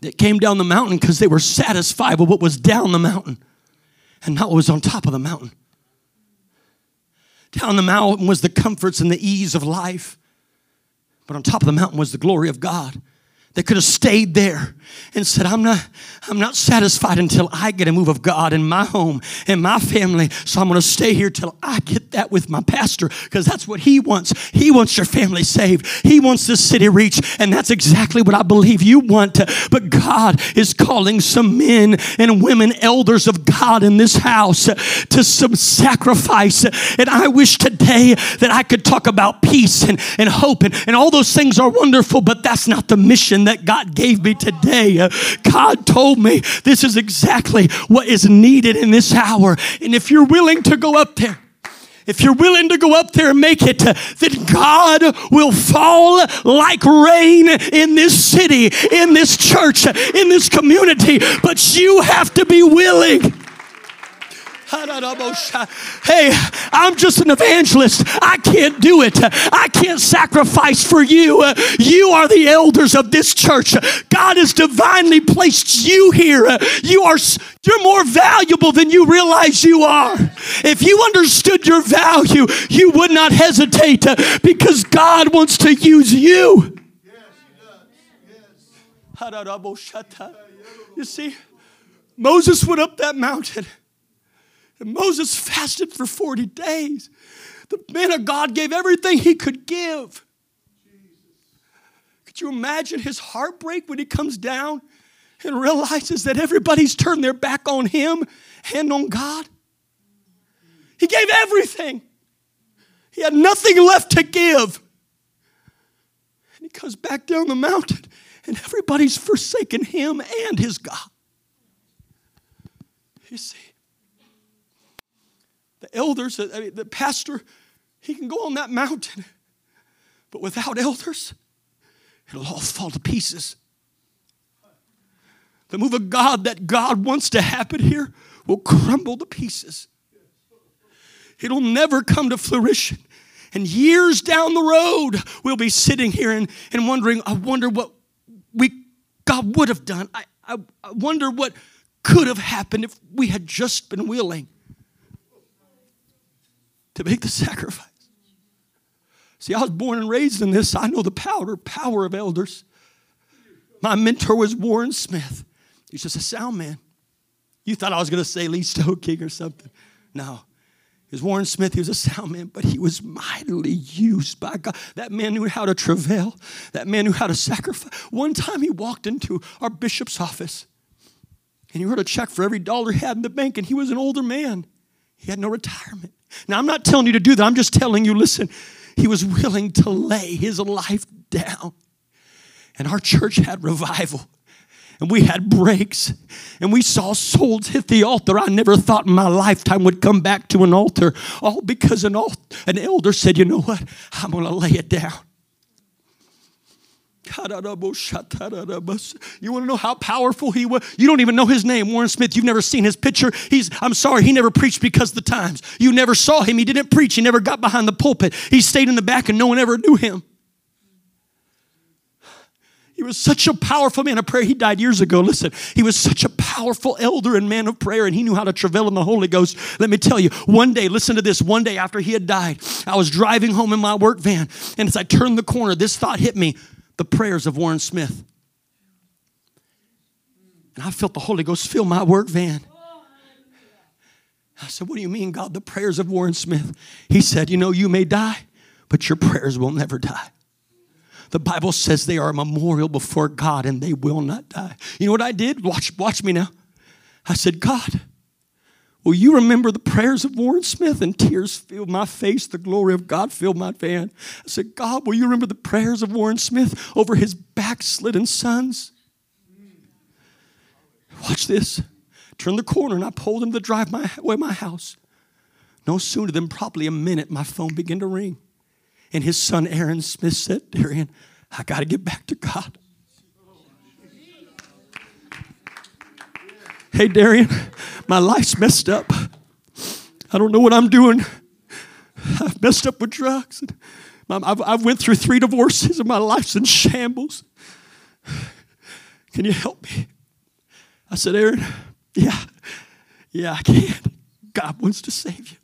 They came down the mountain because they were satisfied with what was down the mountain and not what was on top of the mountain. Down the mountain was the comforts and the ease of life. But on top of the mountain was the glory of God. They could have stayed there and said, I'm not, I'm not satisfied until I get a move of God in my home and my family. So I'm going to stay here till I get that with my pastor because that's what he wants. He wants your family saved. He wants this city reached. And that's exactly what I believe you want. But God is calling some men and women, elders of God in this house to some sacrifice. And I wish today that I could talk about peace and, and hope and, and all those things are wonderful, but that's not the mission that God gave me today. God told me this is exactly what is needed in this hour. And if you're willing to go up there, if you're willing to go up there and make it, uh, then God will fall like rain in this city, in this church, in this community. But you have to be willing. Hey, I'm just an evangelist. I can't do it. I can't sacrifice for you. You are the elders of this church. God has divinely placed you here. You are you're more valuable than you realize you are. If you understood your value, you would not hesitate because God wants to use you. You see, Moses went up that mountain and Moses fasted for 40 days. The man of God gave everything he could give. Could you imagine his heartbreak when he comes down and realizes that everybody's turned their back on him and on God? He gave everything, he had nothing left to give. And he comes back down the mountain, and everybody's forsaken him and his God. You see, the elders, I mean, the pastor, he can go on that mountain, but without elders, it'll all fall to pieces. The move of God that God wants to happen here will crumble to pieces. It'll never come to fruition. And years down the road, we'll be sitting here and, and wondering, I wonder what we God would have done. I, I, I wonder what could have happened if we had just been willing to make the sacrifice. See, I was born and raised in this. I know the power, power of elders. My mentor was Warren Smith. He's just a sound man. You thought I was going to say Lee Stoneking or something. No. He was Warren Smith. He was a sound man, but he was mightily used by God. That man knew how to travail. That man knew how to sacrifice. One time he walked into our bishop's office and he wrote a check for every dollar he had in the bank, and he was an older man. He had no retirement. Now, I'm not telling you to do that. I'm just telling you, listen, he was willing to lay his life down. And our church had revival. And we had breaks. And we saw souls hit the altar. I never thought in my lifetime would come back to an altar. All because an, an elder said, you know what? I'm going to lay it down. You want to know how powerful he was? You don't even know his name, Warren Smith. You've never seen his picture. He's, I'm sorry, he never preached because the times. You never saw him. He didn't preach. He never got behind the pulpit. He stayed in the back and no one ever knew him. He was such a powerful man of prayer. He died years ago. Listen, he was such a powerful elder and man of prayer, and he knew how to travail in the Holy Ghost. Let me tell you, one day, listen to this. One day after he had died, I was driving home in my work van, and as I turned the corner, this thought hit me the prayers of Warren Smith. And I felt the Holy Ghost fill my work van. I said, What do you mean, God? The prayers of Warren Smith. He said, You know, you may die, but your prayers will never die. The Bible says they are a memorial before God and they will not die. You know what I did? Watch, watch me now. I said, God, Will you remember the prayers of Warren Smith? And tears filled my face. The glory of God filled my van. I said, God, will you remember the prayers of Warren Smith over his backslidden sons? Watch this. Turn the corner and I pulled him to drive my away my house. No sooner than probably a minute, my phone began to ring. And his son Aaron Smith said, Darrien, I got to get back to God. Hey, Darrien, my life's messed up. I don't know what I'm doing. I've messed up with drugs. I've, I've went through three divorces and my life's in shambles. Can you help me? I said, Aaron, yeah, yeah, I can. God wants to save you.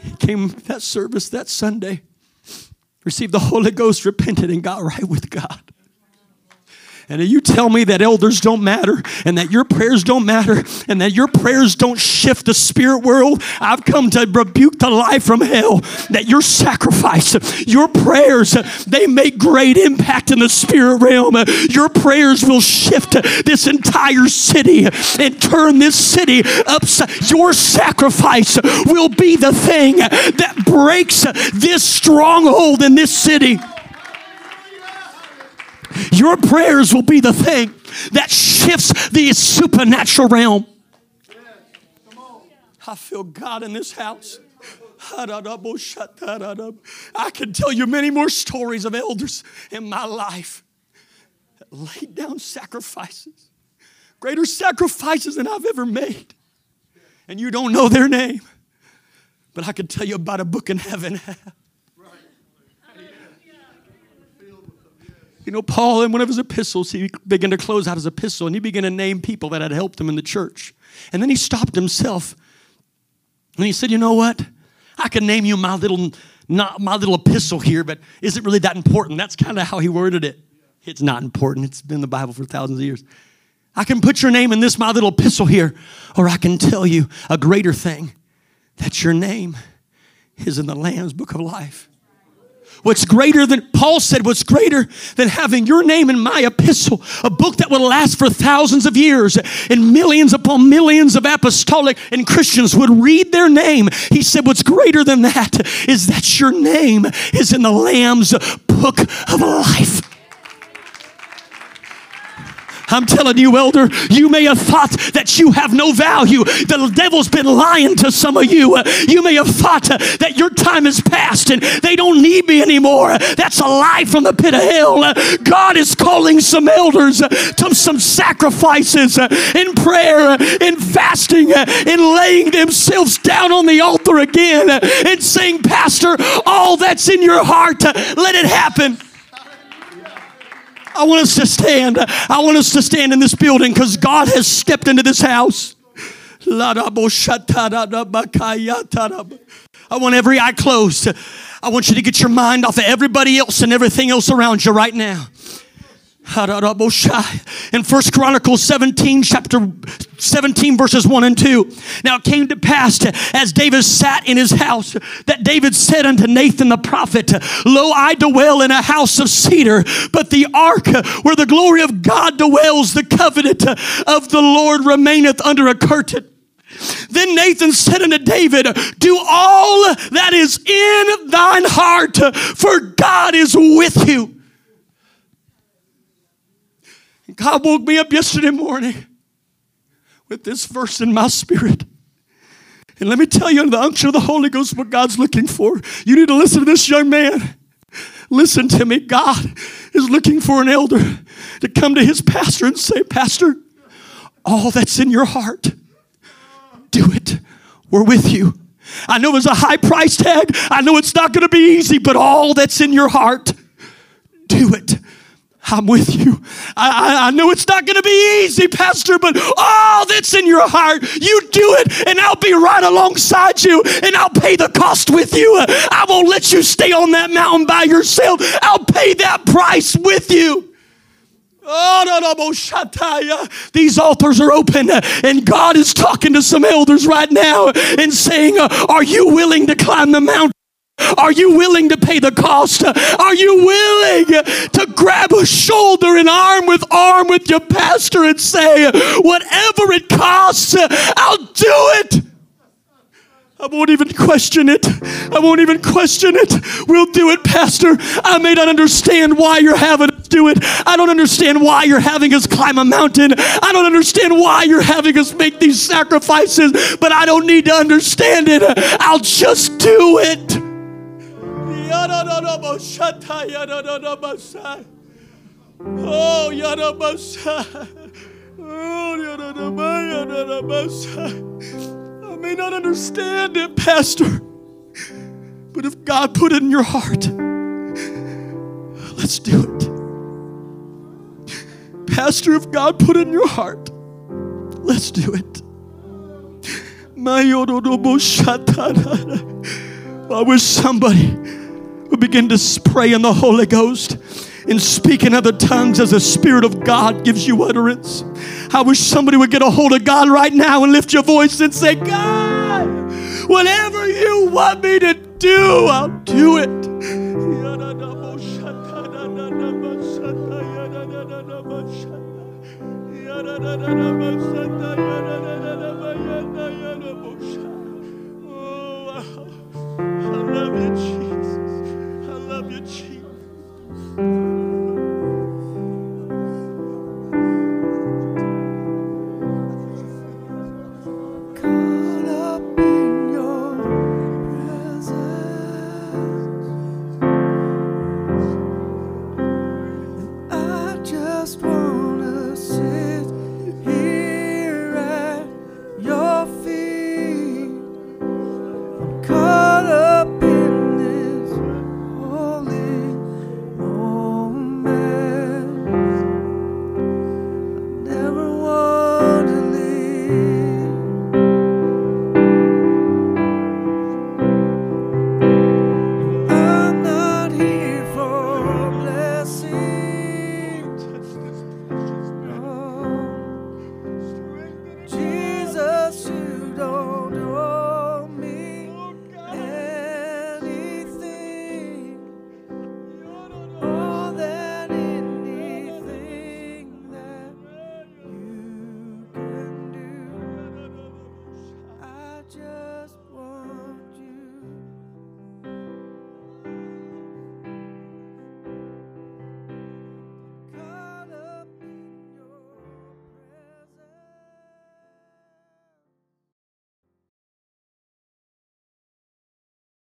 He came that service that Sunday, received the Holy Ghost, repented, and got right with God. And you tell me that elders don't matter and that your prayers don't matter and that your prayers don't shift the spirit world. I've come to rebuke the lie from hell that your sacrifice, your prayers, they make great impact in the spirit realm. Your prayers will shift this entire city and turn this city upside. Your sacrifice will be the thing that breaks this stronghold in this city. Your prayers will be the thing that shifts the supernatural realm. I feel God in this house. I can tell you many more stories of elders in my life that laid down sacrifices, greater sacrifices than I've ever made. and you don't know their name. But I could tell you about a book in heaven. [LAUGHS] You know, Paul, in one of his epistles, he began to close out his epistle and he began to name people that had helped him in the church. And then he stopped himself and he said, You know what? I can name you my little, not my little epistle here, but is it really that important? That's kind of how he worded it. It's not important. It's been in the Bible for thousands of years. I can put your name in this, my little epistle here, or I can tell you a greater thing that your name is in the Lamb's book of life. What's greater than, Paul said, what's greater than having your name in my epistle, a book that will last for thousands of years, and millions upon millions of apostolic and Christians would read their name. He said, what's greater than that is that your name is in the Lamb's book of I'm telling you, elder, you may have thought that you have no value. The devil's been lying to some of you. You may have thought that your time is past and they don't need me anymore. That's a lie from the pit of hell. God is calling some elders to some sacrifices in prayer, in fasting, in laying themselves down on the altar again and saying, Pastor, all that's in your heart, let it happen. I want us to stand. I want us to stand in this building because God has stepped into this house. I want every eye closed. I want you to get your mind off of everybody else and everything else around you right now. In First Chronicles 17, chapter 17, verses 1 and 2. Now it came to pass as David sat in his house that David said unto Nathan the prophet, Lo, I dwell in a house of cedar, but the ark where the glory of God dwells, the covenant of the Lord remaineth under a curtain. Then Nathan said unto David, Do all that is in thine heart, for God is with you. God woke me up yesterday morning with this verse in my spirit. And let me tell you, in the unction of the Holy Ghost, what God's looking for. You need to listen to this young man. Listen to me. God is looking for an elder to come to his pastor and say, Pastor, all that's in your heart, do it. We're with you. I know it's a high price tag. I know it's not going to be easy, but all that's in your heart, do it. I'm with you. I, I, I know it's not going to be easy, Pastor, but all that's in your heart, you do it, and I'll be right alongside you, and I'll pay the cost with you. I won't let you stay on that mountain by yourself. I'll pay that price with you. Oh, no, no, These altars are open, and God is talking to some elders right now and saying, Are you willing to climb the mountain? Are you willing to pay the cost? Are you willing to grab a shoulder and arm with arm with your pastor and say, whatever it costs, I'll do it? I won't even question it. I won't even question it. We'll do it, Pastor. I may not understand why you're having us do it. I don't understand why you're having us climb a mountain. I don't understand why you're having us make these sacrifices, but I don't need to understand it. I'll just do it. Oh, I may not understand it, Pastor, but if God put it in your heart, let's do it. Pastor, if God put it in your heart, let's do it. Yodoboshat. Oh, I wish somebody would begin to pray in the Holy Ghost and speak in other tongues as the Spirit of God gives you utterance. I wish somebody would get a hold of God right now and lift your voice and say, God, whatever you want me to do, I'll do it. [LAUGHS]